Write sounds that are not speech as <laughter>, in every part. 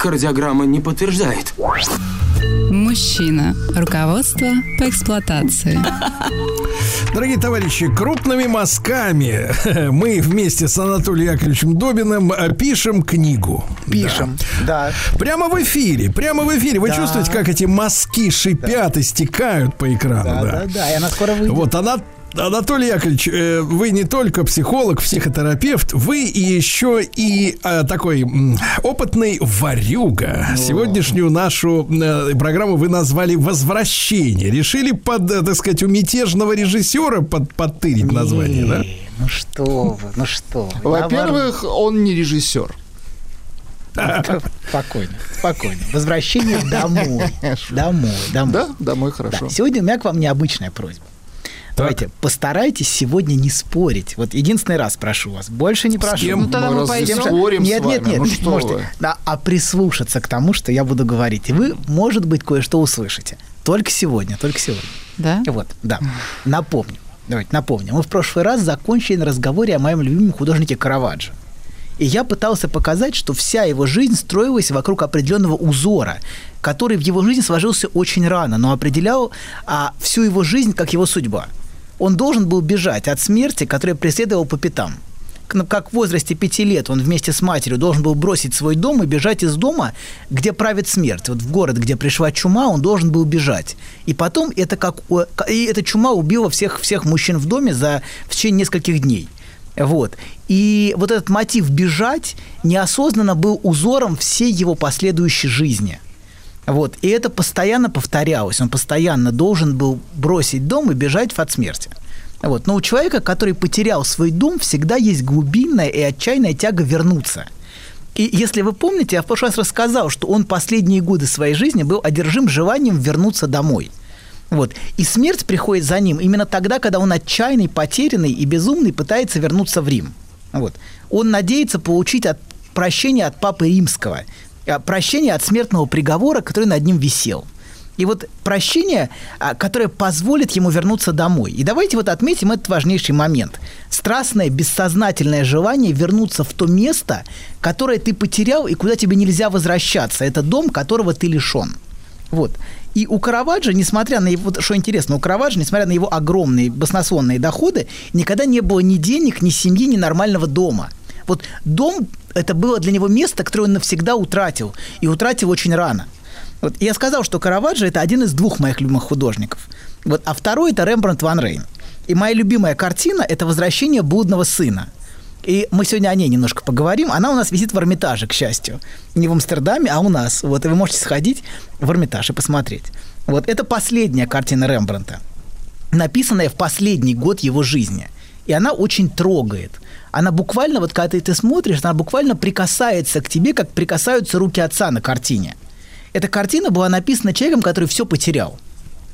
Кардиограмма не подтверждает. Мужчина. Руководство по эксплуатации. Дорогие товарищи, крупными мазками <laughs> мы вместе с Анатолием Яковлевичем Добиным э, пишем книгу. Пишем, да. Да. Прямо в эфире, прямо в эфире. Вы Да. чувствуете, как эти мазки шипят и стекают по экрану? Да, да, да, и она скоро выйдет. Вот она. Анатолий Яковлевич, э, вы не только психолог, психотерапевт, вы еще и э, такой опытный варюга. Сегодняшнюю нашу э, программу вы назвали «Возвращение». Решили под, так сказать, у митежного режиссера под, подтырить название, да? Не, Ну что вы, ну что вы. Во-первых, он не режиссер. Спокойно, спокойно. Возвращение домой. Домой, домой. Да, домой Да. хорошо. Сегодня у меня к вам необычная просьба. Давайте, постарайтесь сегодня не спорить. Вот единственный раз прошу вас. Больше не прошу. кем? Ну, тогда Мы мы разве пойдем. спорим нет, с нет, вами? нет, Ну нет, что можете, вы? да, а прислушаться к тому, что я буду говорить. И вы, может быть, кое-что услышите. Только сегодня, только сегодня. Да? Вот, да. Напомню. Давайте напомню. Мы в прошлый раз закончили на разговоре о моем любимом художнике Караваджо. И я пытался показать, что вся его жизнь строилась вокруг определенного узора, который в его жизни сложился очень рано, но определял а, всю его жизнь как его судьба. Он должен был бежать от смерти, которая преследовала по пятам. Ну, Как в возрасте пяти лет он вместе с матерью должен был бросить свой дом и бежать из дома, где правит смерть. Вот в город, где пришла чума, он должен был бежать. И потом это как... И эта чума убила всех, всех мужчин в доме за в течение нескольких дней. Вот. И вот этот мотив бежать неосознанно был узором всей его последующей жизни. Вот. И это постоянно повторялось. Он постоянно должен был бросить дом и бежать от смерти. Вот. Но у человека, который потерял свой дом, всегда есть глубинная и отчаянная тяга вернуться. И если вы помните, я в прошлый раз рассказал, что он последние годы своей жизни был одержим желанием вернуться домой. Вот. И смерть приходит за ним именно тогда, когда он отчаянный, потерянный и безумный пытается вернуться в Рим. Вот. Он надеется получить от прощение от Папы Римского, прощение от смертного приговора, который над ним висел. И вот прощение, а, которое позволит ему вернуться домой. И давайте вот отметим этот важнейший момент. Страстное, бессознательное желание вернуться в то место, которое ты потерял и куда тебе нельзя возвращаться. Это дом, которого ты лишен. Вот. И у Караваджо, несмотря на его, что интересно, у Караваджо, несмотря на его огромные баснословные доходы, никогда не было ни денег, ни семьи, ни нормального дома. Вот дом – это было для него место, которое он навсегда утратил, и утратил очень рано. Вот я сказал, что Караваджо – это один из двух моих любимых художников. Вот, а второй – это Рембрандт Ван Рейн. И моя любимая картина – это «Возвращение блудного сына». И мы сегодня о ней немножко поговорим. Она у нас висит в Эрмитаже, к счастью. Не в Амстердаме, а у нас. Вот, и вы можете сходить в Эрмитаж и посмотреть. Вот, это последняя картина Рембрандта, написанная в последний год его жизни. И она очень трогает. Она буквально, вот когда ты это смотришь, она буквально прикасается к тебе, как прикасаются руки отца на картине. Эта картина была написана человеком, который все потерял.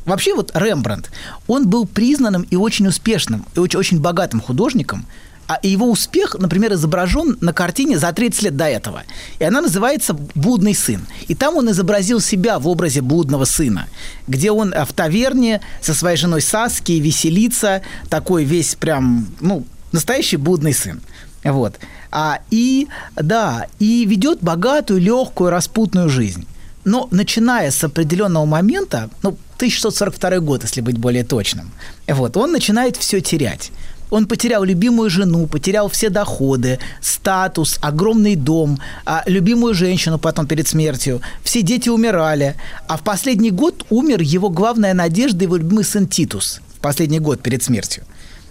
Вообще вот Рембрандт, он был признанным и очень успешным, и очень, очень богатым художником, а его успех, например, изображен на картине за 30 лет до этого. И она называется «Блудный сын». И там он изобразил себя в образе блудного сына, где он а, в таверне со своей женой Саски веселится, такой весь прям, ну, настоящий блудный сын. Вот. А, и, да, и ведет богатую, легкую, распутную жизнь. Но начиная с определенного момента, ну, 1642 год, если быть более точным, вот, он начинает все терять. Он потерял любимую жену, потерял все доходы, статус, огромный дом, а, любимую женщину потом перед смертью. Все дети умирали. А в последний год умер его главная надежда, его любимый сын Титус. В последний год перед смертью.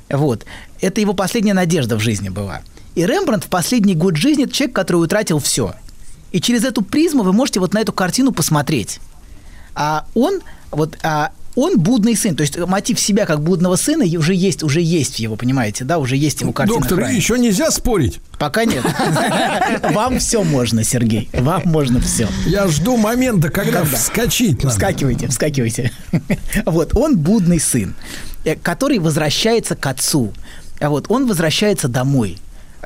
Вот. Это его последняя надежда в жизни была. И Рембрандт в последний год жизни – это человек, который утратил все. И через эту призму вы можете вот на эту картину посмотреть. А он, вот, а, он будный сын. То есть мотив себя как будного сына уже есть, уже есть в его, понимаете, да, уже есть его картина. Доктор, храме. еще нельзя спорить. Пока нет. <laughs> Вам все можно, Сергей. Вам можно все. Я жду момента, когда, вскочить. Вскакивайте, вскакивайте. <laughs> Вот, он будный сын, э, который возвращается к отцу. А вот он возвращается домой.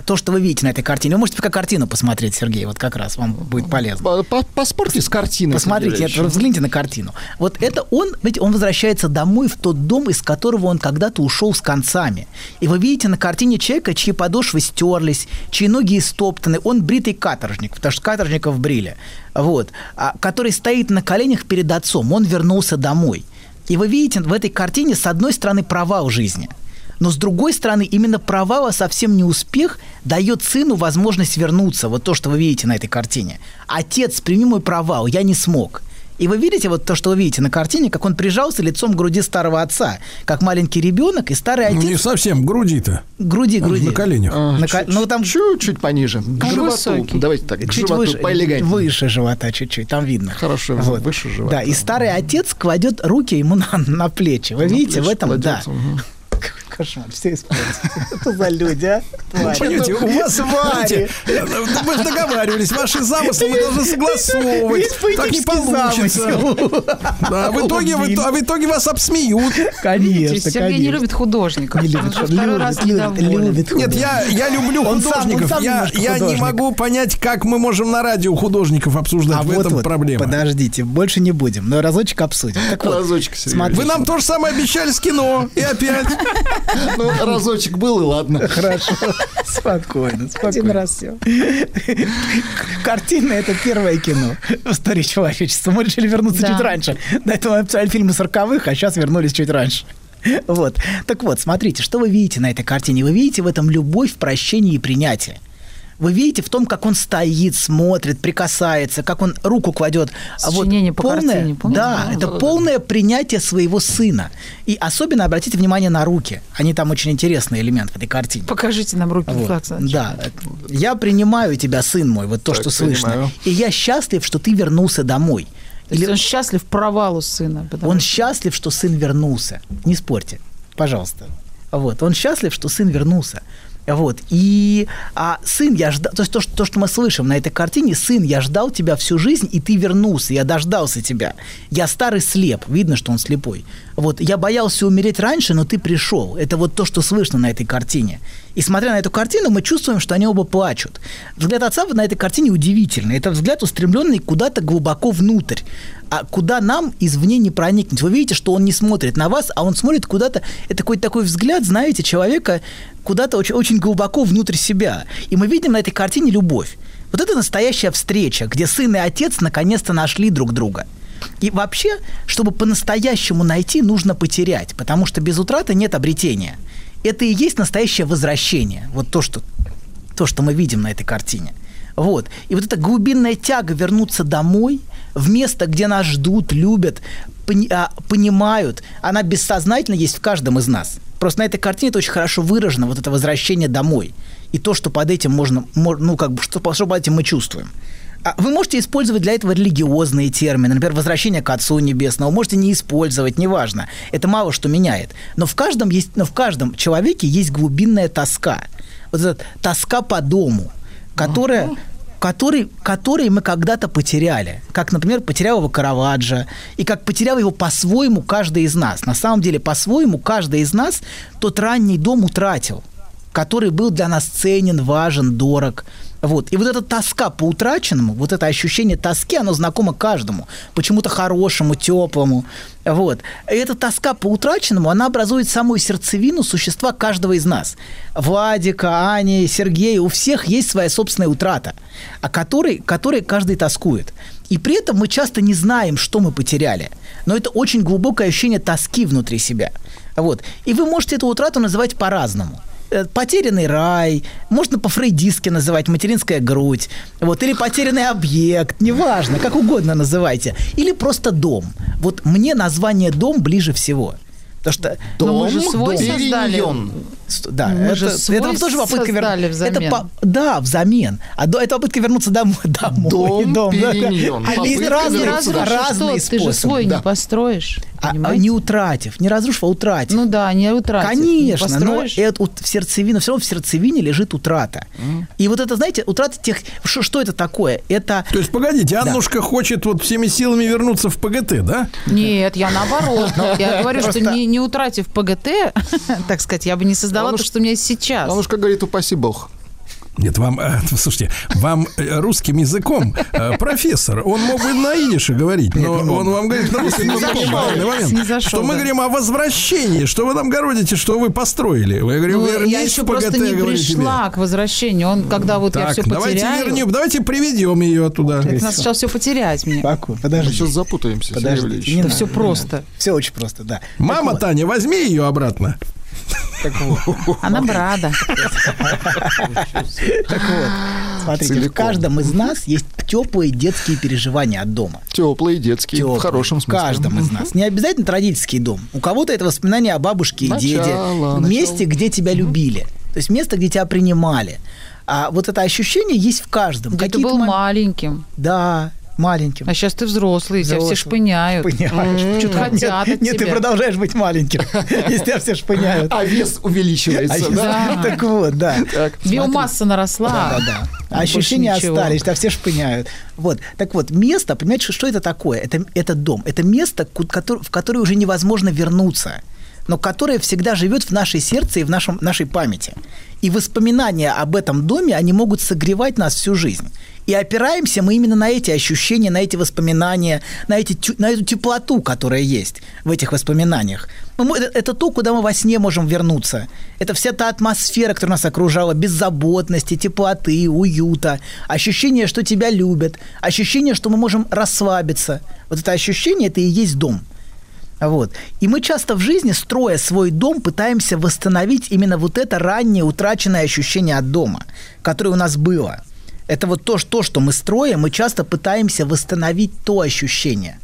То, что вы видите на этой картине. Вы можете пока картину посмотреть, Сергей, вот как раз вам будет полезно. По- по- Поспорьте с картиной. Посмотрите, это, взгляните на картину. Вот это он, видите, он возвращается домой в тот дом, из которого он когда-то ушел с концами. И вы видите на картине человека, чьи подошвы стерлись, чьи ноги истоптаны. Он бритый каторжник, потому что каторжников брили. Вот. А, который стоит на коленях перед отцом. Он вернулся домой. И вы видите в этой картине, с одной стороны, провал жизни – но с другой стороны, именно провал, а совсем не успех, дает сыну возможность вернуться. Вот то, что вы видите на этой картине. Отец, прими мой провал, я не смог. И вы видите вот то, что вы видите на картине, как он прижался лицом к груди старого отца, как маленький ребенок, и старый Ну, отец... не совсем, груди-то. Груди, груди. На коленях. На ко- Ну, там Чуть-чуть пониже. К животу. высокий. Давайте так, к чуть животу выше, поэлегантнее. выше живота чуть-чуть, там видно. Хорошо, выше живота. Да, и старый отец кладет руки ему на, на плечи. Вы На видите, в плечи этом, да. кладется, мгм. Какой Кошмар, все испортилось. Что за люди, а? Понимаете, у вас, Твари. знаете, мы же договаривались, ваши замыслы мы должны согласовывать. Так не получится. Да, в итоге, а в итоге вас обсмеют. Конечно, Сергей не любит художников. Не любит, второй любит, раз Нет, я, я люблю художников. я не могу понять, как мы можем на радио художников обсуждать. А в вот этом вот, проблема. подождите, больше не будем, но разочек обсудим. Так вот, Разочек, смотри. Вы нам то же самое обещали с кино. И опять. Ну, разочек был, и ладно. Хорошо, спокойно, спокойно. Один раз все. Картина – это первое кино в истории человечества. Мы решили вернуться Да. чуть раньше. До этого мы писали фильмы 40-х, а сейчас вернулись чуть раньше. Вот. Так вот, смотрите, что вы видите на этой картине? Вы видите в этом любовь, прощение и принятие. Вы видите в том, как он стоит, смотрит, прикасается, как он руку кладет. А Сочинение по полное, картине, помните? Да, Да, это да-да-да. полное принятие своего сына. И особенно обратите внимание на руки. Они там очень интересный элемент в этой картине. Покажите нам руки. Вот. Влад. Да, я принимаю тебя, сын мой, вот то, Так, что слышно. принимаю. И я счастлив, что ты вернулся домой. То есть Или он счастлив провалу сына. он что- счастлив, что сын вернулся. Не спорьте, пожалуйста. Вот, он счастлив, что сын вернулся. Вот. И а сын, я ждал, то есть то что, то, что мы слышим на этой картине, сын, я ждал тебя всю жизнь, и ты вернулся, я дождался тебя. Я старый слеп, видно, что он слепой. Вот, я боялся умереть раньше, но ты пришел. Это вот то, что слышно на этой картине. И смотря на эту картину, мы чувствуем, что они оба плачут. Взгляд отца на этой картине удивительный. Это взгляд, устремленный куда-то глубоко внутрь. А куда нам извне не проникнуть. Вы видите, что он не смотрит на вас, а он смотрит куда-то. Это какой-то такой взгляд, знаете, человека куда-то очень, очень глубоко внутрь себя. И мы видим на этой картине любовь. Вот это настоящая встреча, где сын и отец наконец-то нашли друг друга. И вообще, чтобы по-настоящему найти, нужно потерять, потому что без утраты нет обретения. Это и есть настоящее возвращение. Вот то, что, то, что мы видим на этой картине. Вот. И вот эта глубинная тяга вернуться домой, в место, где нас ждут, любят, а, понимают, она бессознательно есть в каждом из нас. Просто на этой картине это очень хорошо выражено, вот это возвращение домой. И то, что под этим можно, мо- ну, как бы, что, что под этим мы чувствуем. А Вы можете использовать для этого религиозные термины, например, возвращение к Отцу Небесному, можете не использовать, неважно. Это мало что меняет. Но в каждом, есть, но в каждом человеке есть глубинная тоска. Вот эта тоска по дому, которая, который, который мы когда-то потеряли. Как, например, потерял его Караваджо, и как потерял его по-своему каждый из нас. На самом деле, по-своему каждый из нас тот ранний дом утратил, который был для нас ценен, важен, дорог. Вот. И вот эта тоска по утраченному, вот это ощущение тоски, оно знакомо каждому. Почему-то хорошему, теплому. Вот. И эта тоска по утраченному, она образует самую сердцевину существа каждого из нас. Владика, Ани, Сергея, у всех есть своя собственная утрата, о которой, которой каждый тоскует. И при этом мы часто не знаем, что мы потеряли. Но это очень глубокое ощущение тоски внутри себя. Вот. И вы можете эту утрату называть по-разному потерянный рай, можно по-фрейдистски называть материнская грудь, вот, или потерянный объект, неважно, как угодно называйте, или просто дом. Вот мне название дом ближе всего. Потому что Но мы же свой дом. создали. Периньон. Да, Мы это, же свой это тоже попытка вер- создали взамен. Это по- да, взамен. А до, это попытка вернуться <laughs> домой. домой Дом, да, да. периньон. А есть разные, вернуться Разрушишь разные что? Ты же способы. свой Да. не построишь. А- а не утратив, не разрушив, а утратив. Ну да, не утратив. Конечно, не но построишь. это вот в сердцевине, все равно в сердцевине лежит утрата. И вот это, знаете, утрата тех... Что, что это такое? Это... То есть, погодите, Аннушка хочет вот всеми силами вернуться в ПГТ, да? Нет, я наоборот. Я говорю, что не утратив ПГТ, <laughs> так сказать, я бы не создала то, Аннуш- что у меня есть сейчас. Аннушка говорит, упаси бог. Нет, вам, э, <laughs> слушайте, вам э, русским языком э, профессор, он мог бы на идише говорить, но он вам говорит на русском момент, Не зашел, что мы да. говорим о возвращении, что вы нам городите, что вы построили. Вы говорим, Ну, я вернись еще ПГТ, просто не пришла к возвращению. Он, когда вот я все давайте потеряю... вернем, давайте приведем ее туда. Так надо сначала все потерять мне. Спокойно, Мы подожди. сейчас запутаемся, Валерьевич. не Это все просто. Все очень просто, да. Мама Таня, возьми ее обратно. <laughs> Она брада. Так вот, смотрите, в каждом из нас есть теплые детские переживания от дома. Теплый, детский, в хорошем смысле. В каждом из нас. Не обязательно это родительский дом. У кого-то это воспоминания о бабушке и деде. Месте, где тебя любили. То есть место, где тебя принимали. А вот это ощущение есть в каждом. Где ты был мом- маленьким. Да, маленьким. А сейчас ты взрослый, тебя все Взрослый. шпыняют. Шпыняешь. Почему ты- Хотят нет, от нет, ты продолжаешь быть маленьким, <laughs> если тебя все шпыняют. А вес увеличивается, А, да? Так вот, да. Биомасса наросла. Да, да. А ощущения остались, тебя все шпыняют. Вот. Так вот, место, понимаете, что, это такое? Это, это дом. Это место, в которое уже невозможно вернуться, но которое всегда живет в нашей сердце и в нашем, нашей памяти. И воспоминания об этом доме, они могут согревать нас всю жизнь. И опираемся мы именно на эти ощущения, на эти воспоминания, на, эти, на эту теплоту, которая есть в этих воспоминаниях. Ну, это, это то, куда мы во сне можем вернуться. Это вся та атмосфера, которая нас окружала, беззаботности, теплоты, уюта, ощущение, что тебя любят, ощущение, что мы можем расслабиться. Вот это ощущение, это и есть дом. Вот. И мы часто в жизни, строя свой дом, пытаемся восстановить именно вот это раннее утраченное ощущение от дома, которое у нас было. Это вот то, что- то, что мы строим, мы часто пытаемся восстановить то ощущение.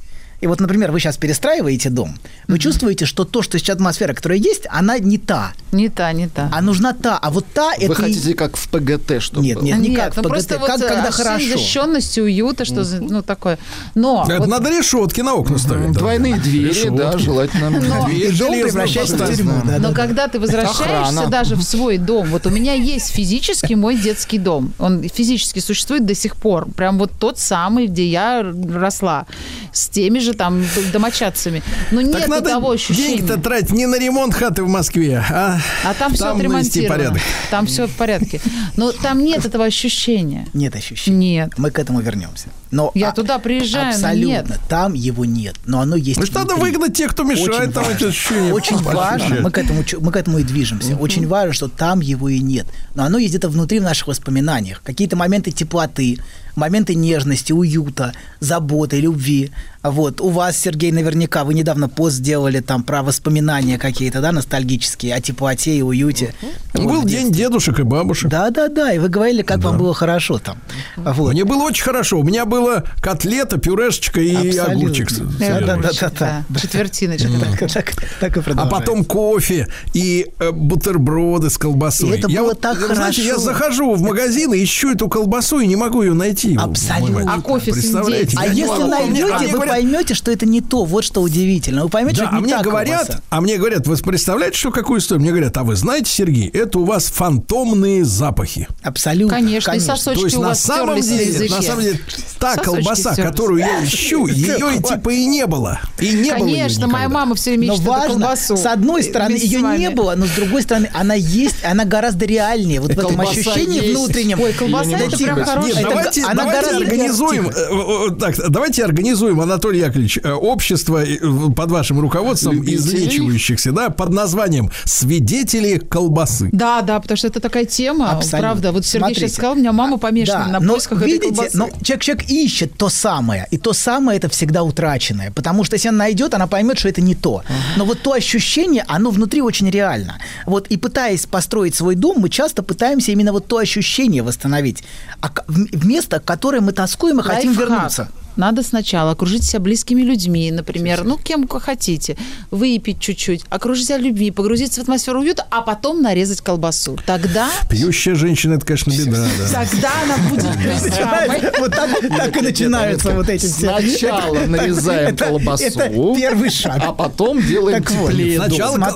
И вот, например, вы сейчас перестраиваете дом, вы чувствуете, что то, что сейчас атмосфера, которая есть, она не та, Не та, не та. а нужна та, а вот та это Вы и- хотите как в ПГТ, чтобы Нет, было? нет, не как в ну ПГТ, просто вот как когда хорошо. защищенности, уюта, что за, ну такое. Но Это вот надо решетки на окна ставить. да. Двойные двери, Решетки. да, желательно. Дверь И дом железную превращается в тюрьму. да, Но да, да. когда ты возвращаешься Охрана. даже в свой дом, вот у меня есть физически мой детский дом. Он физически существует до сих пор. Прям вот тот самый, где я росла. С теми же там домочадцами. Но Так нет надо того ощущения. деньги-то тратить не на ремонт хаты в Москве, а, А там, все навести отремонтировано. порядок. Там все в порядке. Но там нет этого ощущения. Нет ощущения. Нет. Мы к этому вернемся. Но Я а- туда приезжаю, но Абсолютно. нет. Там его нет, но оно есть. Ну что надо выгнать тех, кто мешает Очень там важно. эти ощущения. Очень важно, мы к, этому, мы к этому и движемся. Очень важно, что там его и нет. Но оно есть где-то внутри в наших воспоминаниях. Какие-то моменты теплоты, моменты нежности, уюта, заботы, любви. Вот. У вас, Сергей, наверняка, вы недавно пост сделали там про воспоминания какие-то, да, ностальгические, о теплоте и уюте. Вот, Был день дедушек и бабушек. Да-да-да, и вы говорили, как вам было хорошо там. Вот. Мне было очень хорошо. У меня было котлета, пюрешечка и Абсолютно. огурчик. с- Да, соленый. да, да, да, да. Четвертиночка. Так, так, так и А потом кофе и э, бутерброды с колбасой. И это я было вот, так знаете, я хорошо. захожу в магазин и ищу эту колбасу и не могу ее найти. Абсолютно. А кофе с? А Я если найдете, а вы поймете, что это не то. Вот что удивительно. Вы поймете, Да, что это а не мне та говорят, а мне говорят, вы представляете, что какую историю? Мне говорят, а вы знаете, Сергей, это у вас фантомные запахи. Абсолютно. Конечно, и сосочки То есть у на вас самом на деле, языке. на самом деле, та Сосочки колбаса, стерлись. которую я ищу, <laughs> ее и типа и не было. И не было её Конечно, моя мама все время эту важно, колбасу. с одной стороны, Вместе ее не было, но с другой стороны, она есть, она гораздо реальнее. Вот в этом ощущении внутреннем. Ой, колбаса это прям хорошая. Давайте, организуем, э, э, э, так, давайте организуем, Анатолий Яковлевич, э, общество э, под вашим руководством Любителей. излечивающихся, да, под названием «Свидетели колбасы». Да, да, потому что это такая тема, Абсолютно. правда. Вот Сергей Смотрите. сейчас сказал, у меня мама помешана Да, на но поисках этой видите, колбасы. но человек, человек ищет то самое, и то самое это всегда утраченное, потому что если она найдет, она поймет, что это не то. Но вот то ощущение, оно внутри очень реально. Вот и пытаясь построить свой дом, мы часто пытаемся именно вот то ощущение восстановить, а место, которое мы тоскуем и хотим Лайфхак. вернуться. Надо сначала окружить себя близкими людьми, например, ну, кем хотите, выпить чуть-чуть, окружить себя людьми, погрузиться в атмосферу уюта, а потом нарезать колбасу. Тогда, Пьющая женщина, это, конечно, беда, да. тогда она будет. Вот так, так и начинаются вот эти все. Сначала нарезаем колбасу, Это первый шаг. а потом делаем теплее.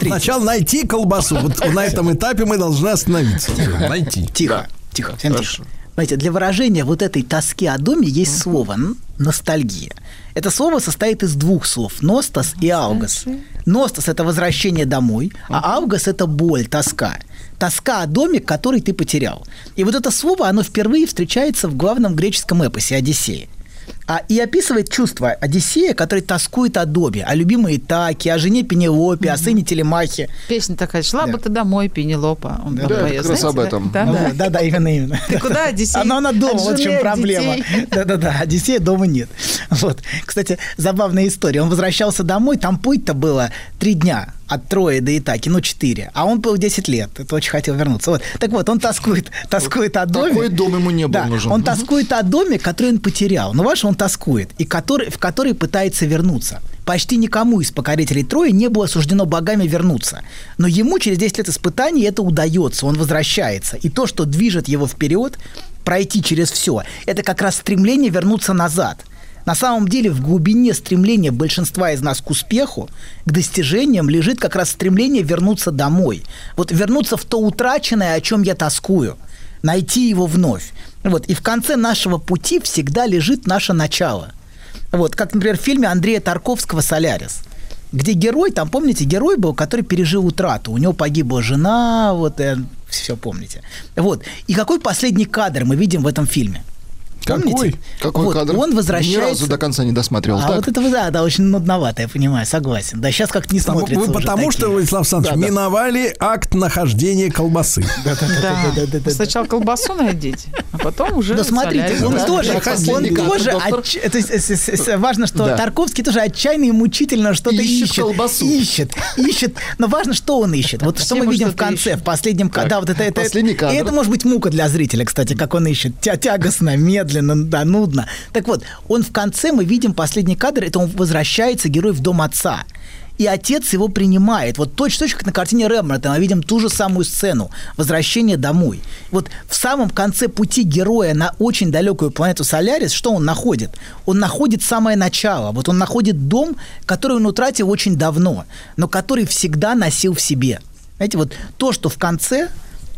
сначала найти колбасу. Вот на этом этапе мы должны остановиться. Найти. Тихо, тихо, всем тихо. Знаете, для выражения вот этой тоски о доме есть слово н- ностальгия. Это слово состоит из двух слов – ностос и аугас. Ностос – это возвращение домой, а аугас – это боль, тоска. Тоска о доме, который ты потерял. И вот это слово, оно впервые встречается в главном греческом эпосе «Одиссея». А, и описывает чувство Одиссея, который тоскует о доме, о любимой Итаке, о жене Пенелопе, о сыне Телемахе. Песня такая, шла бы ты домой, Пенелопа. Он там Да, поет, как раз знаете, об да? этом. Да, Ну да. вот, да, да, именно, именно. Ты куда, Одиссей? Она, она дома, От вот в чем проблема. Да-да-да, <laughs> Одиссея дома нет. <laughs> Вот. Кстати, забавная история. Он возвращался домой, там путь-то было три дня от Трои до Итаки, ну, четыре. А он был 10 лет. Это очень хотел вернуться. Вот. Так вот, он тоскует, тоскует о доме. Такой дом ему не был да, нужен. Он тоскует о доме, который он потерял. Но ваш он тоскует, и который, в который пытается вернуться. Почти никому из покорителей Трои не было суждено богами вернуться. Но ему через 10 лет испытаний это удается, он возвращается. И то, что движет его вперед, пройти через все, это как раз стремление вернуться назад. На самом деле в глубине стремления большинства из нас к успеху, к достижениям лежит как раз стремление вернуться домой. Вот вернуться в то утраченное, о чем я тоскую найти его вновь. Вот. И в конце нашего пути всегда лежит наше начало. Вот. Как, например, в фильме Андрея Тарковского «Солярис», где герой, там, помните, герой был, который пережил утрату. У него погибла жена, вот, все помните. Вот. И какой последний кадр мы видим в этом фильме? Какой? Помните? Какой вот, кадр? Он возвращается... Ни разу до конца не досмотрел. А так? вот это, да, да, очень нудновато, я понимаю, согласен. Да, сейчас как-то не смотрится вы уже потому что, такие. Владислав Александрович, Да, да. миновали акт нахождения колбасы. <laughs> Да. Сначала колбасу найдите, а потом уже Но смотрите, он Да, тоже, да, он тоже, важно, что Да. Тарковский тоже отчаянно и мучительно что-то Ищет ищет. колбасу. Ищет, ищет. Но важно, что он ищет. Вот что мы видим в конце, в последнем. Да, вот это, это, Последний кадр. И это может быть мука для зрителя, кстати, как он ищет. Тя- Тягостно, медленно, да, нудно. Так вот, он в конце, мы видим последний кадр, это он возвращается, герой, в дом отца. И отец его принимает. Вот точно-точно, как на картине Рембрандта, мы видим ту же самую сцену. Возвращение домой. Вот в самом конце пути героя на очень далекую планету Солярис, что он находит? Он находит самое начало. Вот он находит дом, который он утратил очень давно, но который всегда носил в себе. Знаете, вот то, что в конце,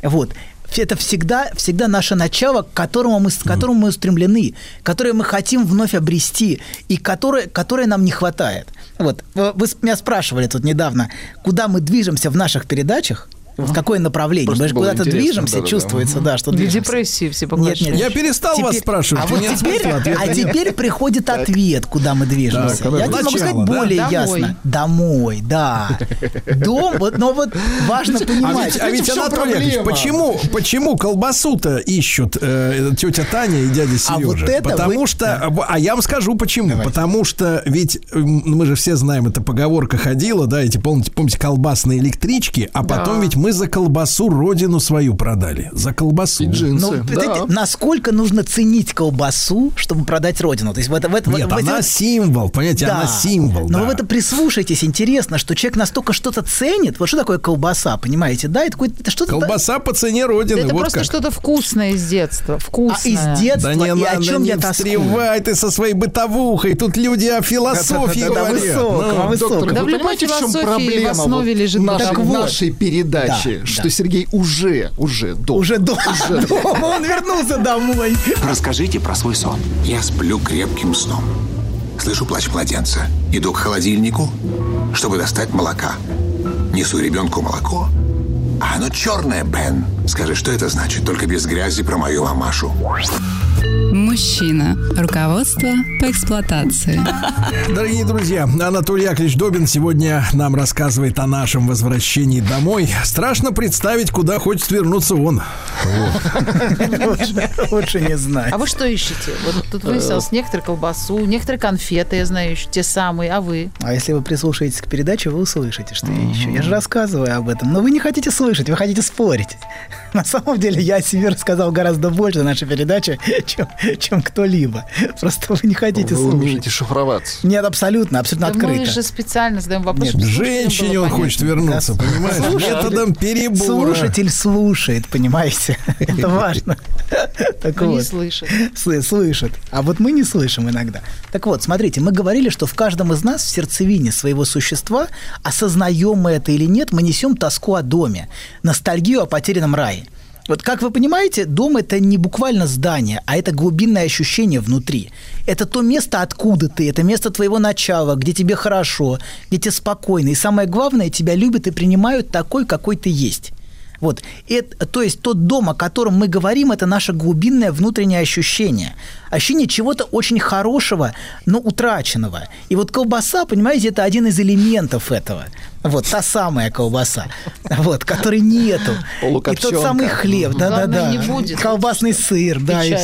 вот, это всегда, всегда наше начало, к которому мы, к которому мы устремлены, которое мы хотим вновь обрести и которое, которое нам не хватает. Вот. Вы меня спрашивали тут недавно, куда мы движемся в наших передачах, в какое направление. Просто мы же куда-то движемся, да-да-да. чувствуется, да, что Для движемся. депрессии все Нет, поглощают. нет. Я перестал вас спрашивать, А вот нет теперь, а нет. теперь приходит ответ, куда мы движемся. Так, Я тебе могу сказать да? более Домой. ясно. Домой, да. Дом, вот, но вот важно А понимать. ведь, а ведь Анатолий Яковлевич, почему, почему колбасу-то ищут э, тетя Таня и дядя А вот Сережа? это Потому вы- что, а я вам скажу почему. Потому что ведь мы же все знаем, эта поговорка ходила, да, эти помните, помните колбасные электрички, а потом ведь мы за колбасу родину свою продали, за колбасу. И джинсы. Ну, да. знаете, насколько нужно ценить колбасу, чтобы продать родину? То есть в это, в это, Нет, в она вот- символ, понимаете, Да. она символ. Но да. вы в это прислушайтесь, интересно, что человек настолько что-то ценит. Вот что такое колбаса, понимаете? Да, это, какое-то- это что-то... Колбаса по цене родины, Это вот просто как. что-то вкусное из детства. А Вкусное. из детства Да не и о надо, чем не я тоскую? встревай ты со своей бытовухой. Тут люди о философии говорят. высокого, Ну, высокого. Доктор, Да вы в понимаете, в чем философии в проблема основе вот лежит нашей, Так вот. нашей передачи? Да, что да. Сергей уже, уже дома. Уже дома. <laughs> Дома, Он вернулся домой. Расскажите про свой сон. Я сплю крепким сном. Слышу плач младенца. Иду к холодильнику, чтобы достать молока. Несу ребенку молоко. А оно черное, Бен. Скажи, что это значит? Только без грязи про мою мамашу. Мужчина. Руководство по эксплуатации. <laughs> Дорогие друзья, Анатолий Яковлевич Добин сегодня нам рассказывает о нашем возвращении домой. Страшно представить, куда хочет вернуться он. Лучше- не знать. А вы что ищете? Вот тут выяснилось, некоторые колбасу, некоторые конфеты, я знаю, ищут, те самые, а вы? А если вы прислушаетесь к передаче, вы услышите, что я ищу. Я же рассказываю об этом. Но вы не хотите слышать, вы хотите спорить. <laughs> На самом деле я о себе рассказал гораздо больше в нашей передаче, <laughs> чем, чем кто-либо. Просто вы не хотите Вы слушать. умеете шифроваться. Нет, абсолютно, абсолютно Да мы открыто. же специально задаем вопрос, Нет, женщине он понятно. хочет вернуться, Да, понимаешь? слушатель- Методом перебора. Слушатель слушает, понимаете? <laughs> Это важно. Так Но не вот. слышит. Слышит. А вот мы не слышим иногда. Так вот, смотрите, мы говорили, что в каждом из нас в сердцевине своего существа, осознаем мы это или нет, мы несем тоску о доме, ностальгию о потерянном рае. Вот как вы понимаете, дом это не буквально здание, а это глубинное ощущение внутри. Это то место, откуда ты, это место твоего начала, где тебе хорошо, где тебе спокойно. И самое главное, тебя любят и принимают такой, какой ты есть. Вот. Это, то есть тот дом, о котором мы говорим, это наше глубинное внутреннее ощущение. Ощущение чего-то очень хорошего, но утраченного. И вот колбаса, понимаете, это один из элементов этого. Вот, та самая колбаса, <laughs> вот, которой нету. И тот самый хлеб, да-да-да. Главное, не будет. Колбасный сыр, да. и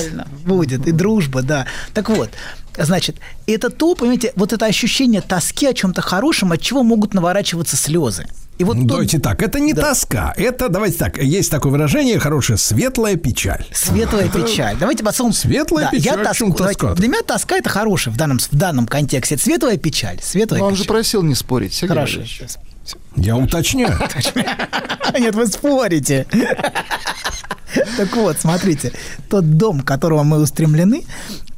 будет, и дружба, да. Так вот, значит, это то, понимаете, вот это ощущение тоски о чем-то хорошем, от чего могут наворачиваться слезы. И вот тот- Давайте так, это не Да. тоска, это, давайте так, есть такое выражение хорошее, светлая печаль. Светлая печаль. Давайте потом... Светлая печаль, Я в чем тоску- давайте-? Для меня тоска это хорошее в данном, в данном контексте. Это светлая печаль. Светлая Но он же печаль. просил не спорить, Сергей Хорошо. Валерьевич. Я уточняю. <laughs> Нет, вы спорите. <laughs> Так вот, смотрите, тот дом, к которому мы устремлены,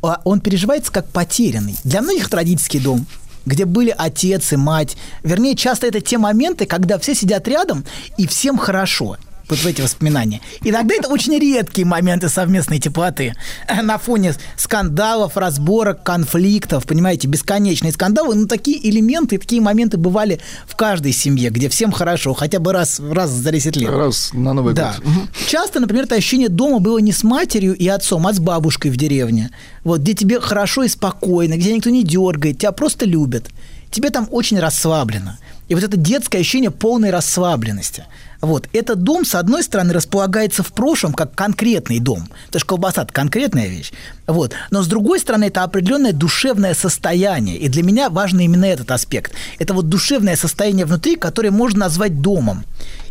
а, он переживается как потерянный. Для многих это родительский дом, где были отец и мать. Вернее, часто это те моменты, когда все сидят рядом и всем хорошо. Вот в эти воспоминания. Иногда это очень редкие моменты совместной теплоты. На фоне скандалов, разборок, конфликтов, понимаете, бесконечные скандалы. Ну, такие элементы, такие моменты бывали в каждой семье, где всем хорошо, хотя бы раз, раз за 10 лет. Раз на Новый Да. год. Часто, например, это ощущение дома было не с матерью и отцом, а с бабушкой в деревне. Вот, где тебе хорошо и спокойно, где никто не дергает, тебя просто любят. Тебе там очень расслаблено. И вот это детское ощущение полной расслабленности. Вот. Этот дом, с одной стороны, располагается в прошлом как конкретный дом. Потому что колбаса – это конкретная вещь. Вот. Но, с другой стороны, это определенное душевное состояние. И для меня важен именно этот аспект. Это вот душевное состояние внутри, которое можно назвать домом.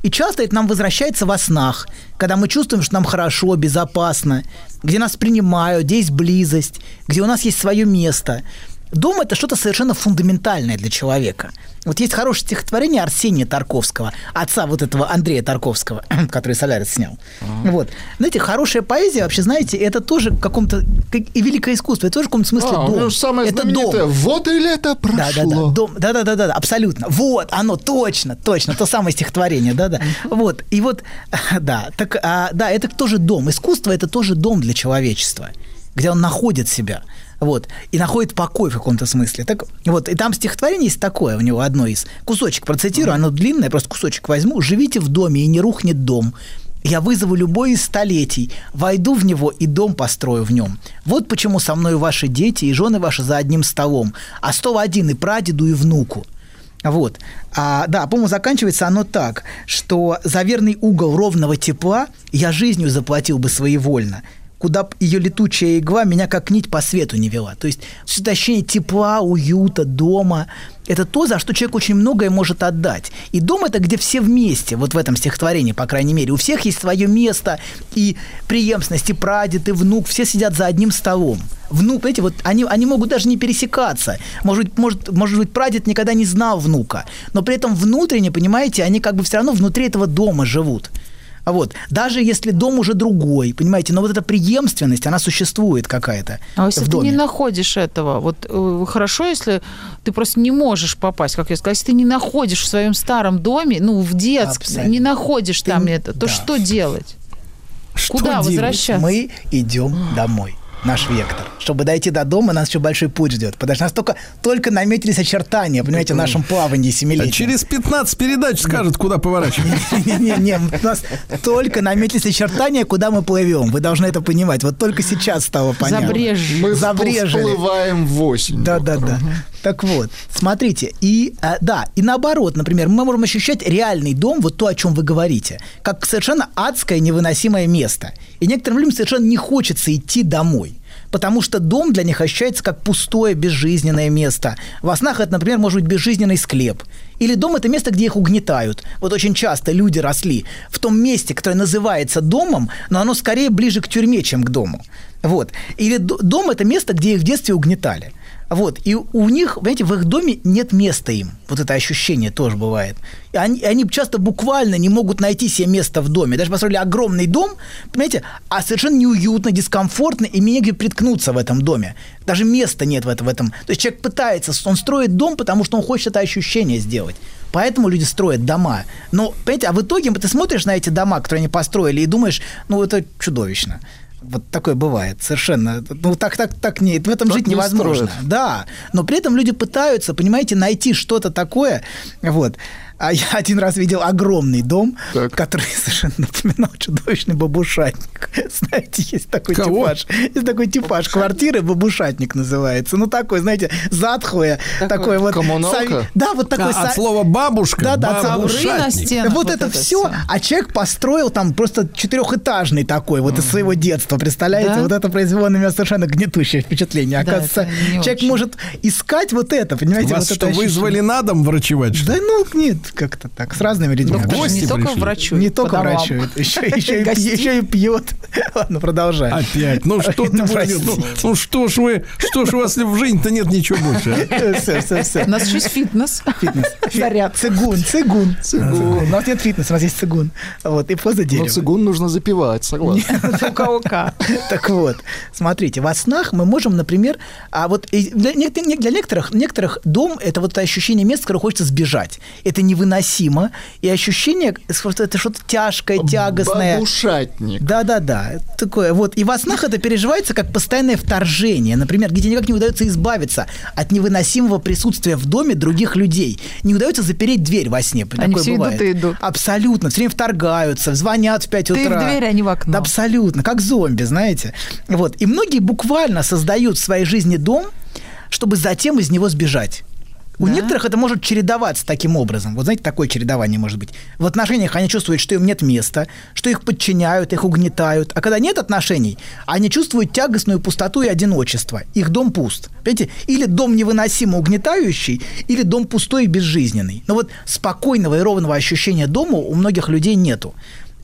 И часто это нам возвращается во снах, когда мы чувствуем, что нам хорошо, безопасно, где нас принимают, где есть близость, где у нас есть свое место. Дом – это что-то совершенно фундаментальное для человека. Вот есть хорошее стихотворение Арсения Тарковского, отца вот этого Андрея Тарковского, <clears throat> который «Солярис» снял. Вот. Знаете, хорошая поэзия, вообще, знаете, это тоже в каком-то... как И великое искусство, это тоже в каком-то смысле А, у дом. него же самое это дом. «Вот и лето прошло». дом, да, да, да, да, да, абсолютно. Вот, оно точно, точно, то самое стихотворение, да, да. Вот, и вот, <laughs> да, так, а, да, это тоже дом. Искусство это тоже дом для человечества, где он находит себя. Вот, и находит покой в каком-то смысле. Так, вот, и там стихотворение есть такое у него, одно из. Кусочек процитирую, оно длинное, просто кусочек возьму. «Живите в доме, и не рухнет дом. Я вызову любой из столетий, войду в него и дом построю в нем. Вот почему со мной ваши дети и жены ваши за одним столом, а стол один и прадеду, и внуку. Вот. А, да, по-моему, заканчивается оно так, что за верный угол ровного тепла я жизнью заплатил бы своевольно, куда ее летучая игла меня как нить по свету не вела. То есть это ощущение тепла, уюта, дома – это то, за что человек очень многое может отдать. И дом – это где все вместе, вот в этом стихотворении, по крайней мере. У всех есть свое место, и преемственность, и прадед, и внук, все сидят за одним столом. Внук, знаете, вот они, они могут даже не пересекаться. Может может, может быть, прадед никогда не знал внука, но при этом внутренне, понимаете, они как бы все равно внутри этого дома живут. А Вот. Даже если дом уже другой, понимаете, но вот эта преемственность, она существует какая-то А если ты доме. не находишь этого, вот э, хорошо, если ты просто не можешь попасть, как я сказала, если ты не находишь в своем старом доме, ну, в детском, Абсолютно. не находишь Ты там не- это, то да. что делать? Что Куда делать? возвращаться? Мы идем домой. Наш вектор. Чтобы дойти до дома, нас еще большой путь ждет. Потому что у нас только, только наметились очертания, понимаете, в нашем плавании А семилетнем. Через 15 передач скажет, куда поворачивать. <laughs> Не-не-не, у нас только наметились очертания, куда мы плывем. Вы должны это понимать. Вот только сейчас стало понятно. Забрежь. Мы Забрежили. всплываем в осень. Да, да, доктор. да. Так вот, смотрите, и э, да, и наоборот, например, мы можем ощущать реальный дом, вот то, о чем вы говорите, как совершенно адское невыносимое место. И некоторым людям совершенно не хочется идти домой. Потому что дом для них ощущается как пустое, безжизненное место. Во снах это, например, может быть безжизненный склеп. Или дом – это место, где их угнетают. Вот очень часто люди росли в том месте, которое называется домом, но оно скорее ближе к тюрьме, чем к дому. Вот. Или дом – это место, где их в детстве угнетали. Вот, и у них, понимаете, в их доме нет места им. Вот это ощущение тоже бывает. И они, они часто буквально не могут найти себе место в доме. Даже построили огромный дом, понимаете, а совершенно неуютно, дискомфортно, и мне негде приткнуться в этом доме. Даже места нет в этом, в этом. То есть человек пытается, он строит дом, потому что он хочет это ощущение сделать. Поэтому люди строят дома. Но, понимаете, а в итоге ты смотришь на эти дома, которые они построили, и думаешь, ну, это чудовищно. Вот такое бывает совершенно. Ну, так, так, так не, в этом Так жить не невозможно. строят. Да, но при этом люди пытаются, понимаете, найти что-то такое. Вот. А я <laughs> один раз видел огромный дом, Так. который <laughs> совершенно напоминал чудовищный бабушатник. <laughs> Знаете, есть такой Кого? типаж. Есть такой типаж квартиры, бабушатник называется. Ну, такой, знаете, затхлое, такой, вот... Коммуналка? сови- Да, вот такой... А, со- от слова бабушка, Да, да, бабушатник. стенах. вот, это, все, всё. а человек построил там просто четырехэтажный такой вот из своего детства, представляете? Да? Вот это произвело на меня совершенно гнетущее впечатление. Да, Оказывается, это не человек очень. может искать вот это, понимаете? Вас вот что, это ощущение. вызвали на дом врачевать? что Да ну, нет, как-то так, с разными людьми. Ну, гости не только пришли. врачу. Не только врачует, еще, еще, и, еще и пьет. <laughs> Ладно, продолжай. Опять. Ну что <laughs> ты, Ну, простите. ну, ну что ж вы, что ж у вас в жизни-то нет ничего больше? Все, все, все. У нас еще есть фитнес. Фитнес. <laughs> Заряд. Цигун, цигун. Цигун. У нас нет фитнеса, у нас есть цигун. Вот, и поза Но дерева. цигун нужно запивать, согласен. У кого как. Так вот, смотрите, во снах мы можем, например, а вот для, не- для некоторых, некоторых дом – это вот ощущение места, с которого хочется сбежать. Это невыносимо, и ощущение, что это что-то тяжкое, тягостное. Бабушатник. Да-да-да, такое вот. И во снах это переживается как постоянное вторжение, например, где никак не удается избавиться от невыносимого присутствия в доме других людей. Не удается запереть дверь во сне. Они Такое все идут бывает. и идут. Абсолютно. Все время вторгаются, звонят в 5 Ты утра. в дверь, а не в окно. Да, абсолютно. Как зомби, знаете. Вот. И многие буквально создают в своей жизни дом, чтобы затем из него сбежать. У Да? некоторых это может чередоваться таким образом. Вот знаете, такое чередование может быть. В отношениях они чувствуют, что им нет места, что их подчиняют, их угнетают. А когда нет отношений, они чувствуют тягостную пустоту и одиночество. Их дом пуст. Понимаете? Или дом невыносимо угнетающий, или дом пустой и безжизненный. Но вот спокойного и ровного ощущения дома у многих людей нету.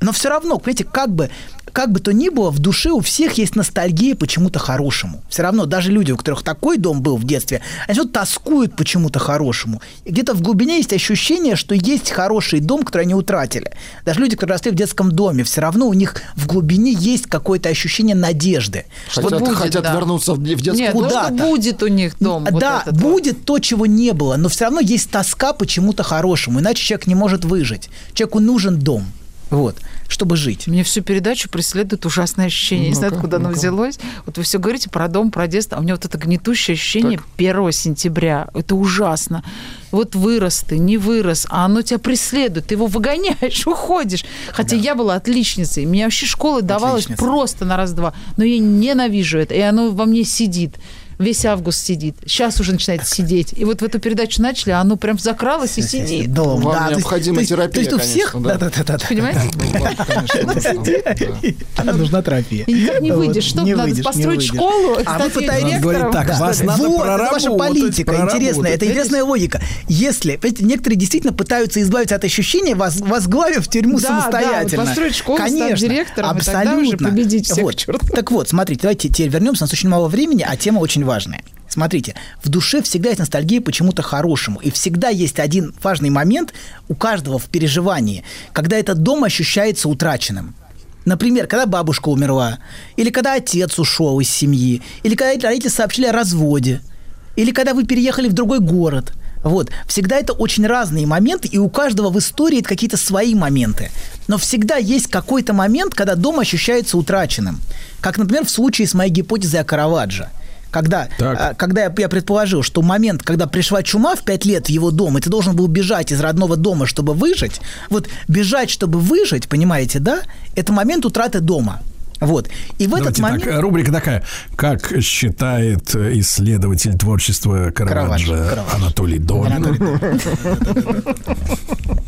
Но все равно, понимаете, как бы, как бы то ни было, в душе у всех есть ностальгия почему-то хорошему. Все равно даже люди, у которых такой дом был в детстве, они вот тоскуют почему-то хорошему. И где-то в глубине есть ощущение, что есть хороший дом, который они утратили. Даже люди, которые росли в детском доме, все равно у них в глубине есть какое-то ощущение надежды. Хотят, будет, хотят да. вернуться в, детскую Нет, ну что куда-то. будет у них дом. вот да, вот. будет то, чего не было, но все равно есть тоска почему-то хорошему, иначе человек не может выжить. Человеку нужен дом, вот, чтобы жить. Мне всю передачу преследует ужасное ощущение. Не знаю, Ну-ка, откуда оно ну-ка. взялось. Вот вы все говорите про дом, про детство, а у меня вот это гнетущее ощущение 1 сентября. Это ужасно. Вот вырос ты, не вырос, а оно тебя преследует. Ты его выгоняешь, <laughs> уходишь. Хотя я была отличницей. Мне вообще школа давалась Отличница. просто на раз-два. Но я ненавижу это, и оно во мне сидит. Весь август сидит. Сейчас уже начинает сидеть. И вот в эту передачу начали, а оно прям закралось и сидит. Дом, Вам да. то есть- необходима то есть- терапия, То есть у всех... конечно, да. Да-да-да. Понимаете? Она нужна терапия. И никак не выйдешь. Что, надо построить школу, А вы говорит, так, Да. вас надо ваша политика интересная. Это интересная логика. Если, понимаете, некоторые действительно пытаются избавиться от ощущения, воз- возглавив тюрьму Да, самостоятельно. да, построить школу, стать Конечно, директором, и тогда абсолютно. уже победить всех. Так вот, смотрите, давайте теперь вернемся. У нас очень мало времени, а тема очень важная. Смотрите, в душе всегда есть ностальгия почему-то хорошему. И всегда есть один важный момент у каждого в переживании, когда этот дом ощущается утраченным. Например, когда бабушка умерла, или когда отец ушел из семьи, или когда родители сообщили о разводе, или когда вы переехали в другой город. Вот. Всегда это очень разные моменты, и у каждого в истории это какие-то свои моменты. Но всегда есть какой-то момент, когда дом ощущается утраченным. Как, например, в случае с моей гипотезой о Караваджо. Когда, Так. а, когда я, я предположил, что момент, когда пришла чума в пять лет в его дом, и ты должен был бежать из родного дома, чтобы выжить, вот бежать, чтобы выжить, понимаете, да, это момент утраты дома. Вот. И в этот Давайте момент... так, рубрика такая. Как считает э, исследователь творчества Караваджо. Анатолий Долин?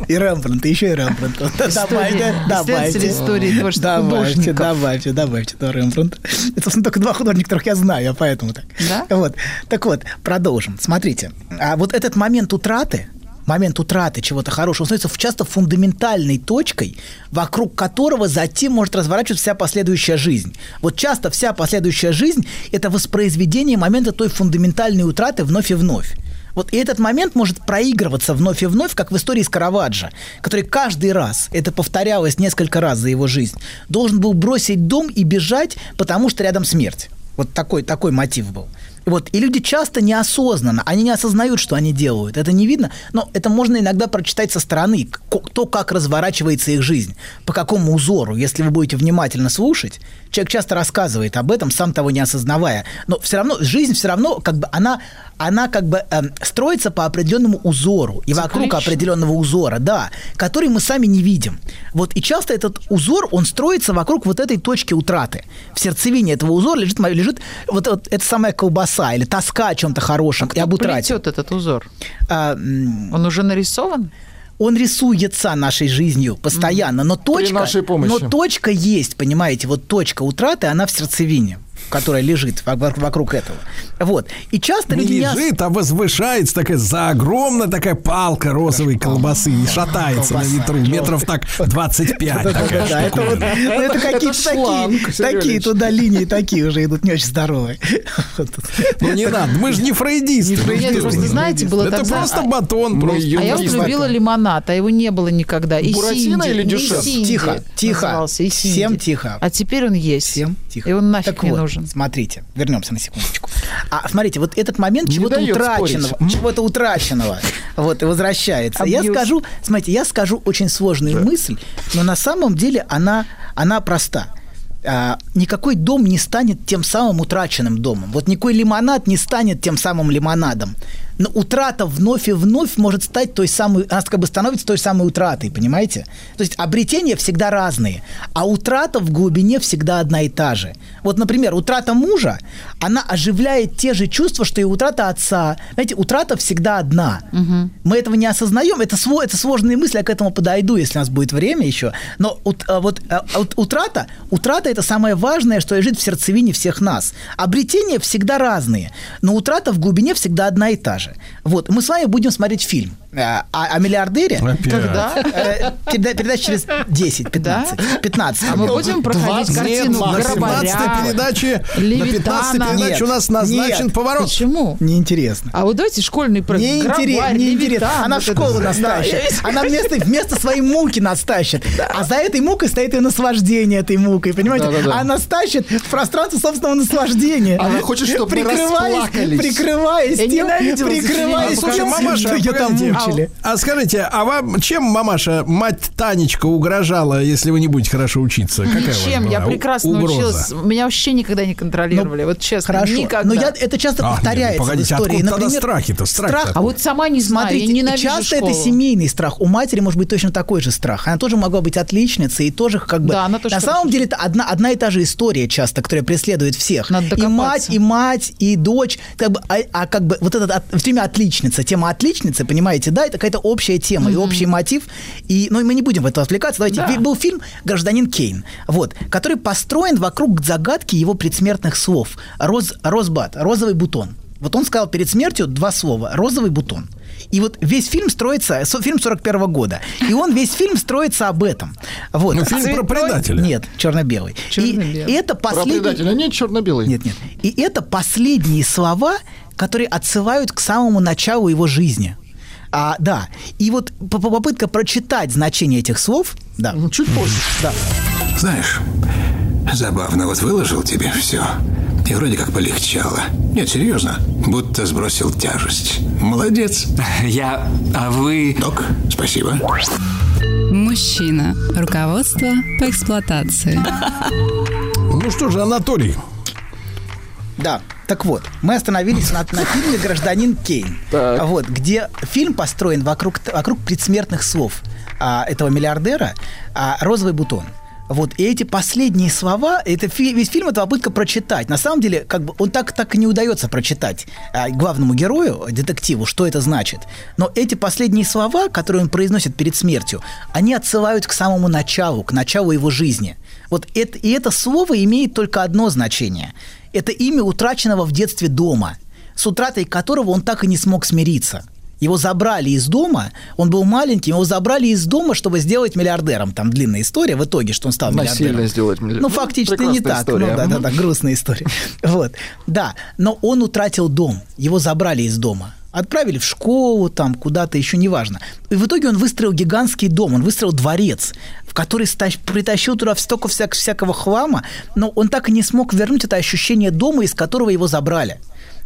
И Рембрандт, и еще и Рембрандт. Добавьте, добавьте. истории творчества Добавьте, добавьте, добавьте до Рембрандта. Это, собственно, только два художника, которых я знаю, а поэтому так. Да? Вот. Так вот, продолжим. Смотрите. А вот этот момент утраты, момент утраты чего-то хорошего, он становится часто фундаментальной точкой, вокруг которого затем может разворачиваться вся последующая жизнь. Вот часто вся последующая жизнь – это воспроизведение момента той фундаментальной утраты вновь и вновь. Вот и этот момент может проигрываться вновь и вновь, как в истории с Караваджо, который каждый раз, это повторялось несколько раз за его жизнь, должен был бросить дом и бежать, потому что рядом смерть. Вот такой, такой мотив был. Вот. И люди часто неосознанно, они не осознают, что они делают. Это не видно, но это можно иногда прочитать со стороны, то, как разворачивается их жизнь, по какому узору. Если вы будете внимательно слушать, человек часто рассказывает об этом, сам того не осознавая. Но все равно, жизнь все равно, как бы, она, она как бы эм, строится по определенному узору. И вокруг Циклично. определенного узора, да, который мы сами не видим. Вот и часто этот узор, он строится вокруг вот этой точки утраты. В сердцевине этого узора лежит, лежит вот, вот эта самая колбаса или тоска о чем-то хорошем и об утрате. Плетет этот узор. А, Он уже нарисован? он рисуется нашей жизнью постоянно, но точка, нашей помощи. но точка есть, понимаете, вот точка утраты, она в сердцевине, которая лежит вок- вокруг этого. Вот. И часто Не люди лежит, а возвышается такая за огромная такая палка розовой колбасы и шатается на Колбаса. ветру метров так 25. Да, такая да, это, вот, штуковина. ну, это какие-то такие, такие туда линии такие уже идут не очень здоровые. Ну не надо, мы же не фрейдисты. Ну, просто знаете, было Это просто батон. А я любила лимонад, а его не было никогда. И Буратино или? Синди Тихо, тихо. Всем тихо. А теперь он есть. Всем тихо. И он нафиг так не вот, нужен. Смотрите, вернемся на секундочку. <laughs> А смотрите, вот этот момент чего-то утраченного, чего-то утраченного, вот, и возвращается. Я Абьюз. скажу, смотрите, я скажу очень сложную мысль, но на самом деле она, она проста. А, никакой дом не станет тем самым утраченным домом. Вот никакой лимонад не станет тем самым лимонадом. Но утрата вновь и вновь может стать той самой, она как бы становится той самой утратой, понимаете? То есть обретения всегда разные, а утрата в глубине всегда одна и та же. Вот, например, утрата мужа, она оживляет те же чувства, что и утрата отца. Знаете, утрата всегда одна. Мы этого не осознаем, это, сво- это сложные мысли, я к этому подойду, если у нас будет время еще. Но ут- а вот а, вот утрата, утрата это самое важное, что лежит в сердцевине всех нас. Обретения всегда разные, но утрата в глубине всегда одна и та же. Вот, мы с вами будем смотреть фильм э, о, о миллиардере. Опять. Когда? Э, переда- Передач через 10, 15. 15. А мы будем проходить 20 картину На 15 Грабаря. передаче, на 15 Левитана. передаче у нас Нет, назначен нет. поворот. Почему? Неинтересно. А вот давайте школьный проект. Не, Грабарь, интерес, не интересно. Левитан, Она в школу нас Да, тащит. я- Она вместо, вместо своей муки нас тащит. А за этой мукой стоит ее наслаждение этой мукой, понимаете? Да-да-да. А нас тащит в пространство собственного наслаждения. Она хочет, чтобы мы расплакались. Прикрываясь Я тем, прикрываясь тем, мамаша, что ее там погодите. Мучили. А скажите, а вам чем, мамаша, мать Танечка угрожала, если вы не будете хорошо учиться? Какая у Ничем, я прекрасно угроза? училась. Меня вообще никогда не контролировали. вот честно, Хорошо. никогда. Но я, это часто А, нет, повторяется погодите, в истории. откуда тогда Например, страхи-то? Страх-то страх А вот сама не знаю, Смотрите, я ненавижу часто школу. это семейный страх. У матери может быть точно такой же страх. Она тоже могла быть отличницей и тоже как бы... Да, она тоже На хорошо самом деле это одна, одна и та же история часто, которая преследует всех. Надо и мать, и мать, и дочь. Как бы, а, а как бы вот этот от, время отличница, тема отличницы, понимаете, да, это какая-то общая тема и общий мотив. И, ну, и мы не будем в это отвлекаться. Давайте. Да. Был фильм «Гражданин Кейн», вот, который построен вокруг загадки его предсмертных слов. Роз, розбат, розовый бутон. Вот он сказал перед смертью два слова «розовый бутон». И вот весь фильм строится, со- фильм 41 года, и он весь фильм строится об этом. Вот. Ну, фильм про предателя. Нет, черно-белый. И, Черно-белый. и это Про последний... предателя нет черно-белый? Нет, нет. И это последние слова, которые отсылают к самому началу его жизни. А, да. И вот по- по- попытка прочитать значение этих слов, да, Ну, Чуть позже. да. Знаешь, забавно, вот выложил тебе все. И вроде как полегчало. Нет, серьезно, будто сбросил тяжесть. Молодец. <laughs> Я... А вы... Док, спасибо. Мужчина. Руководство по эксплуатации. <laughs> Ну что же, Анатолий, Да. Так вот, мы остановились на, на фильме «Гражданин Кейн», Так. вот, где фильм построен вокруг, вокруг предсмертных слов а, этого миллиардера а, «Розовый бутон». Вот, и эти последние слова, это фи- весь фильм это попытка прочитать. На самом деле, как бы он так, так и не удается прочитать а, главному герою, детективу, что это значит. Но эти последние слова, которые он произносит перед смертью, они отсылают к самому началу, к началу его жизни. Вот это, и это слово имеет только одно значение. Это имя утраченного в детстве дома, с утратой которого он так и не смог смириться. Его забрали из дома, он был маленьким, его забрали из дома, чтобы сделать миллиардером. Там длинная история в итоге, что он стал Насильно миллиардером. сделать миллиардером. Ну, Ну, фактически не так. история. Ну, да, да, да, грустная история. <laughs> Вот, да. Но он утратил дом, его забрали из дома. Отправили в школу, там, куда-то, еще неважно. И в итоге он выстроил гигантский дом, он выстроил дворец, в который стащ- притащил туда столько всяк- всякого хлама, но он так и не смог вернуть это ощущение дома, из которого его забрали.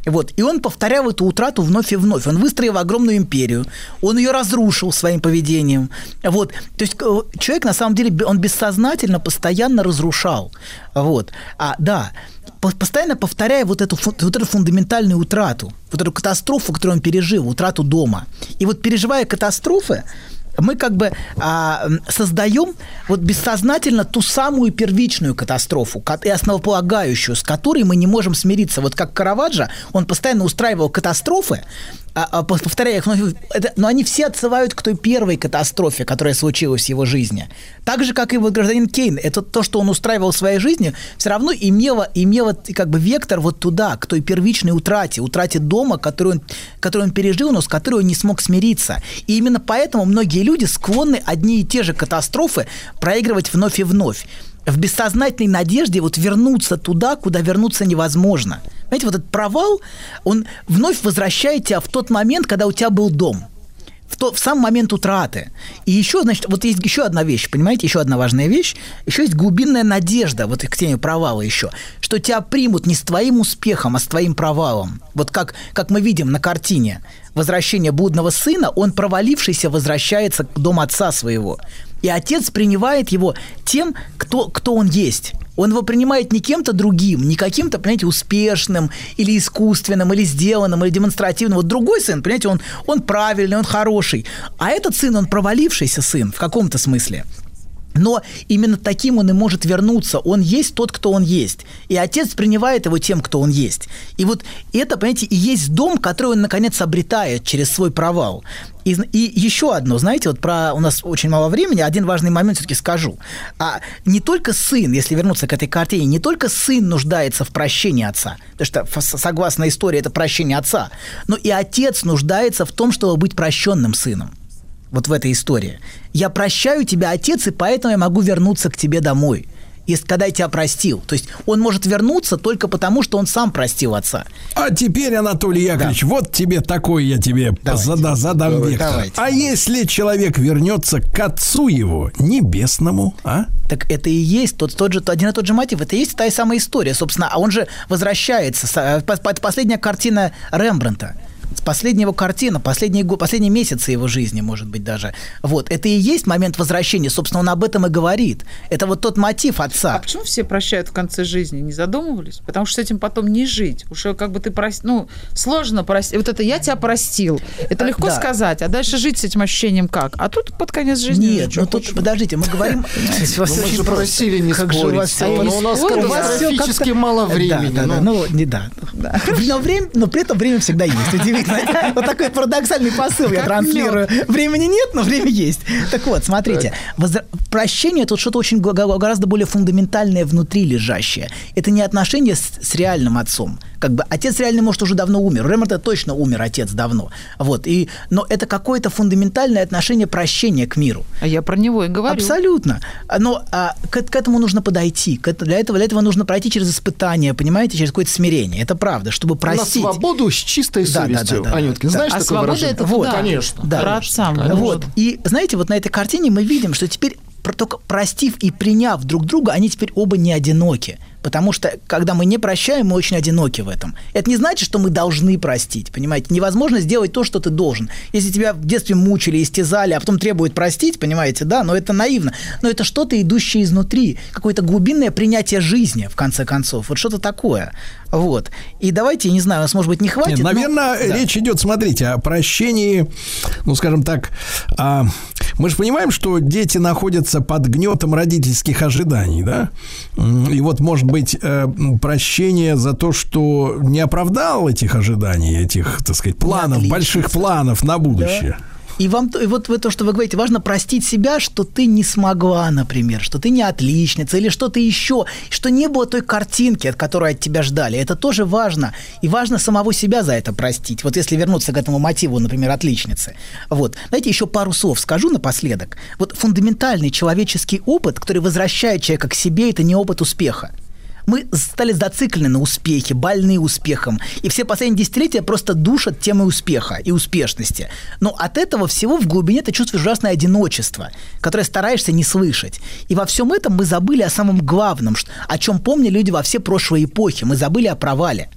Вот. И он повторял эту утрату вновь и вновь. Он выстроил огромную империю, он ее разрушил своим поведением. Вот. То есть э, человек, на самом деле, он бессознательно постоянно разрушал. Вот. А, да, постоянно повторяя вот эту, вот эту фундаментальную утрату, вот эту катастрофу, которую он пережил, утрату дома. И вот переживая катастрофы, мы как бы а, создаем вот бессознательно ту самую первичную катастрофу и основополагающую, с которой мы не можем смириться. Вот как Караваджо, он постоянно устраивал катастрофы, а, а, пов- повторяя их, вновь, это- но они все отсылают к той первой катастрофе, которая случилась в его жизни. Так же, как и вот гражданин Кейн, это то, что он устраивал в своей жизни, все равно имело, имело как бы вектор вот туда, к той первичной утрате, утрате дома, которую он, которую он пережил, но с которой он не смог смириться. И именно поэтому многие люди склонны одни и те же катастрофы проигрывать вновь и вновь в бессознательной надежде вот вернуться туда, куда вернуться невозможно. Знаете, вот этот провал, он вновь возвращает тебя в тот момент, когда у тебя был дом. В, то, в сам момент утраты. И еще, значит, вот есть еще одна вещь, понимаете, еще одна важная вещь. Еще есть глубинная надежда, вот к теме провала еще, что тебя примут не с твоим успехом, а с твоим провалом. Вот как, как мы видим на картине «Возвращение блудного сына», он, провалившийся, возвращается к дому отца своего. И отец принимает его тем, кто, кто он есть. Он его принимает не кем-то другим, не каким-то, понимаете, успешным или искусственным, или сделанным, или демонстративным. Вот другой сын, понимаете, он, он правильный, он хороший. А этот сын, он провалившийся сын в каком-то смысле. Но именно таким он и может вернуться. Он есть тот, кто он есть. И отец принимает его тем, кто он есть. И вот это, понимаете, и есть дом, который он, наконец, обретает через свой провал. И, и еще одно, знаете, вот про... У нас очень мало времени, один важный момент все-таки скажу. А не только сын, если вернуться к этой картине, не только сын нуждается в прощении отца, потому что, согласно истории, это прощение отца, но и отец нуждается в том, чтобы быть прощенным сыном вот в этой истории. Я прощаю тебя, отец, и поэтому я могу вернуться к тебе домой. Если когда я тебя простил. То есть он может вернуться только потому, что он сам простил отца. А теперь, Анатолий Яковлевич, вот тебе такой я тебе Давайте. зада- задам Давайте. вектор. Давайте. А если человек вернется к отцу его, небесному, а? Так это и есть тот, тот же, один и тот же мотив. Это и есть та самая история, собственно. А он же возвращается. Э, последняя картина Рембранта. Последняя его картина, последние, последние месяцы его жизни, может быть, даже. Вот. Это и есть момент возвращения. Собственно, он об этом и говорит. Это вот тот мотив отца. А почему все прощают в конце жизни? Не задумывались? Потому что с этим потом не жить. Уже как бы ты простил. Ну, сложно простить. Вот это я тебя простил. Это А, легко да. сказать. А дальше жить с этим ощущением как? А тут под конец жизни Нет, ну тут, подождите, мы говорим... <laughs> Ну, мы же просили не спорить. Но у нас катастрофически мало времени. Ну. ну, не да. Но, время, но при этом время всегда есть. <laughs> Вот такой парадоксальный посыл я транслирую. Времени нет, но время есть. Так вот, смотрите. Прощение тут что-то очень гораздо более фундаментальное внутри лежащее. Это не отношение с реальным отцом. Как бы отец реальный, может, уже давно умер. У Ремарта точно умер отец давно. Вот. И, но это какое-то фундаментальное отношение прощения к миру. А я про него и говорю. Абсолютно. Но а, к, к этому нужно подойти. К для, этого, для этого нужно пройти через испытания, понимаете, через какое-то смирение. Это правда, чтобы На простить. свободу с чистой Да, да, совестью. да, да, Анюткин, да. знаешь А такое свобода выражение? это Вот, куда? конечно. Да. Мы Вот. И знаете, вот на этой картине мы видим, что теперь только простив и приняв друг друга, они теперь оба не одиноки. Потому что, когда мы не прощаем, мы очень одиноки в этом. Это не значит, что мы должны простить, понимаете? Невозможно сделать то, что ты должен. Если тебя в детстве мучили, истязали, а потом требуют простить, понимаете, да, но это наивно. Но это что-то, идущее изнутри, какое-то глубинное принятие жизни, в конце концов. Вот что-то такое. Вот. И давайте, не знаю, у нас, может быть, не хватит. Нет, но- наверное, Да. речь идет, смотрите, о прощении, ну, скажем так, а, Мы же понимаем, что дети находятся под гнетом родительских ожиданий, да? И вот, может быть, э, прощение за то, что не оправдал этих ожиданий, этих, так сказать, планов, больших планов на будущее. И вам и вот вы то, что вы говорите, важно простить себя, что ты не смогла, например, что ты не отличница или что-то еще, что не было той картинки, от которой от тебя ждали. Это тоже важно. И важно самого себя за это простить. Вот если вернуться к этому мотиву, например, отличницы. Вот. Знаете, еще пару слов скажу напоследок. Вот фундаментальный человеческий опыт, который возвращает человека к себе, это не опыт успеха. Мы стали зациклены на успехе, больны успехом. И все последние десятилетия просто душат темой успеха и успешности. Но от этого всего в глубине ты чувствуешь ужасное одиночество, которое стараешься не слышать. И во всем этом мы забыли о самом главном, о чем помнили люди во все прошлые эпохи. Мы забыли о провале.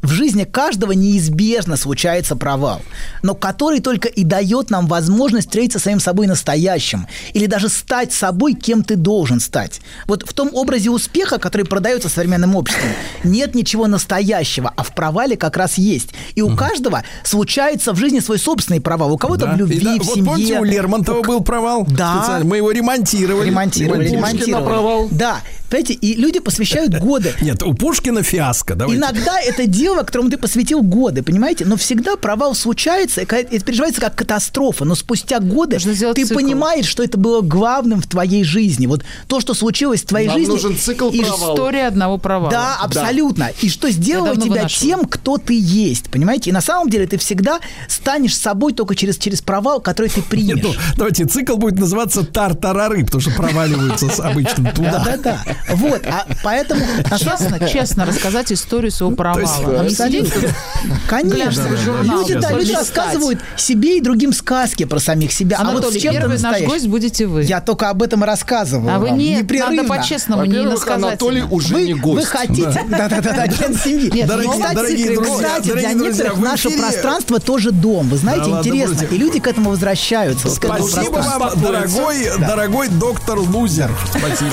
В жизни каждого неизбежно случается провал, но который только и дает нам возможность встретиться с самим собой настоящим или даже стать собой, кем ты должен стать. Вот в том образе успеха, который продается современным обществом, нет ничего настоящего, а в провале как раз есть. И у каждого случается в жизни свой собственный провал. У кого-то Да. в любви, И да, в вот семье. помните, у Лермонтова был провал? Да. Специально. Мы его ремонтировали. Ремонтировали, Ремонтировали. ремонтировали. Да, понимаете, и люди посвящают годы. <laughs> Нет, у Пушкина фиаско. Давайте. Иногда это дело, которому ты посвятил годы, понимаете? Но всегда провал случается, это переживается как катастрофа. Но спустя годы ты цикл. понимаешь, что это было главным в твоей жизни. Вот то, что случилось в твоей Нам жизни. нужен цикл и провала. История одного провала. да, абсолютно. И что сделало тебя выношу. тем, кто ты есть, понимаете? И на самом деле ты всегда станешь собой только через, через провал, который ты примешь. Нет, ну, давайте цикл будет называться тартарары, потому что проваливаются обычно туда. Да-да-да. Вот, а поэтому... Честно, честно рассказать историю своего провала. не Конечно. Люди, да, люди рассказывают себе и другим сказки про самих себя. а вот с чем первый наш гость будете вы. Я только об этом и рассказываю. а вы непрерывно. надо по-честному, не иносказательно. Анатолий уже Вы, не вы гость. хотите, да-да-да, член семьи. Нет, Дорогие- кстати, друзья, для некоторых наше пространство тоже дом. Вы знаете, интересно. И люди к этому возвращаются. Спасибо вам, дорогой, дорогой доктор Лузер. Спасибо.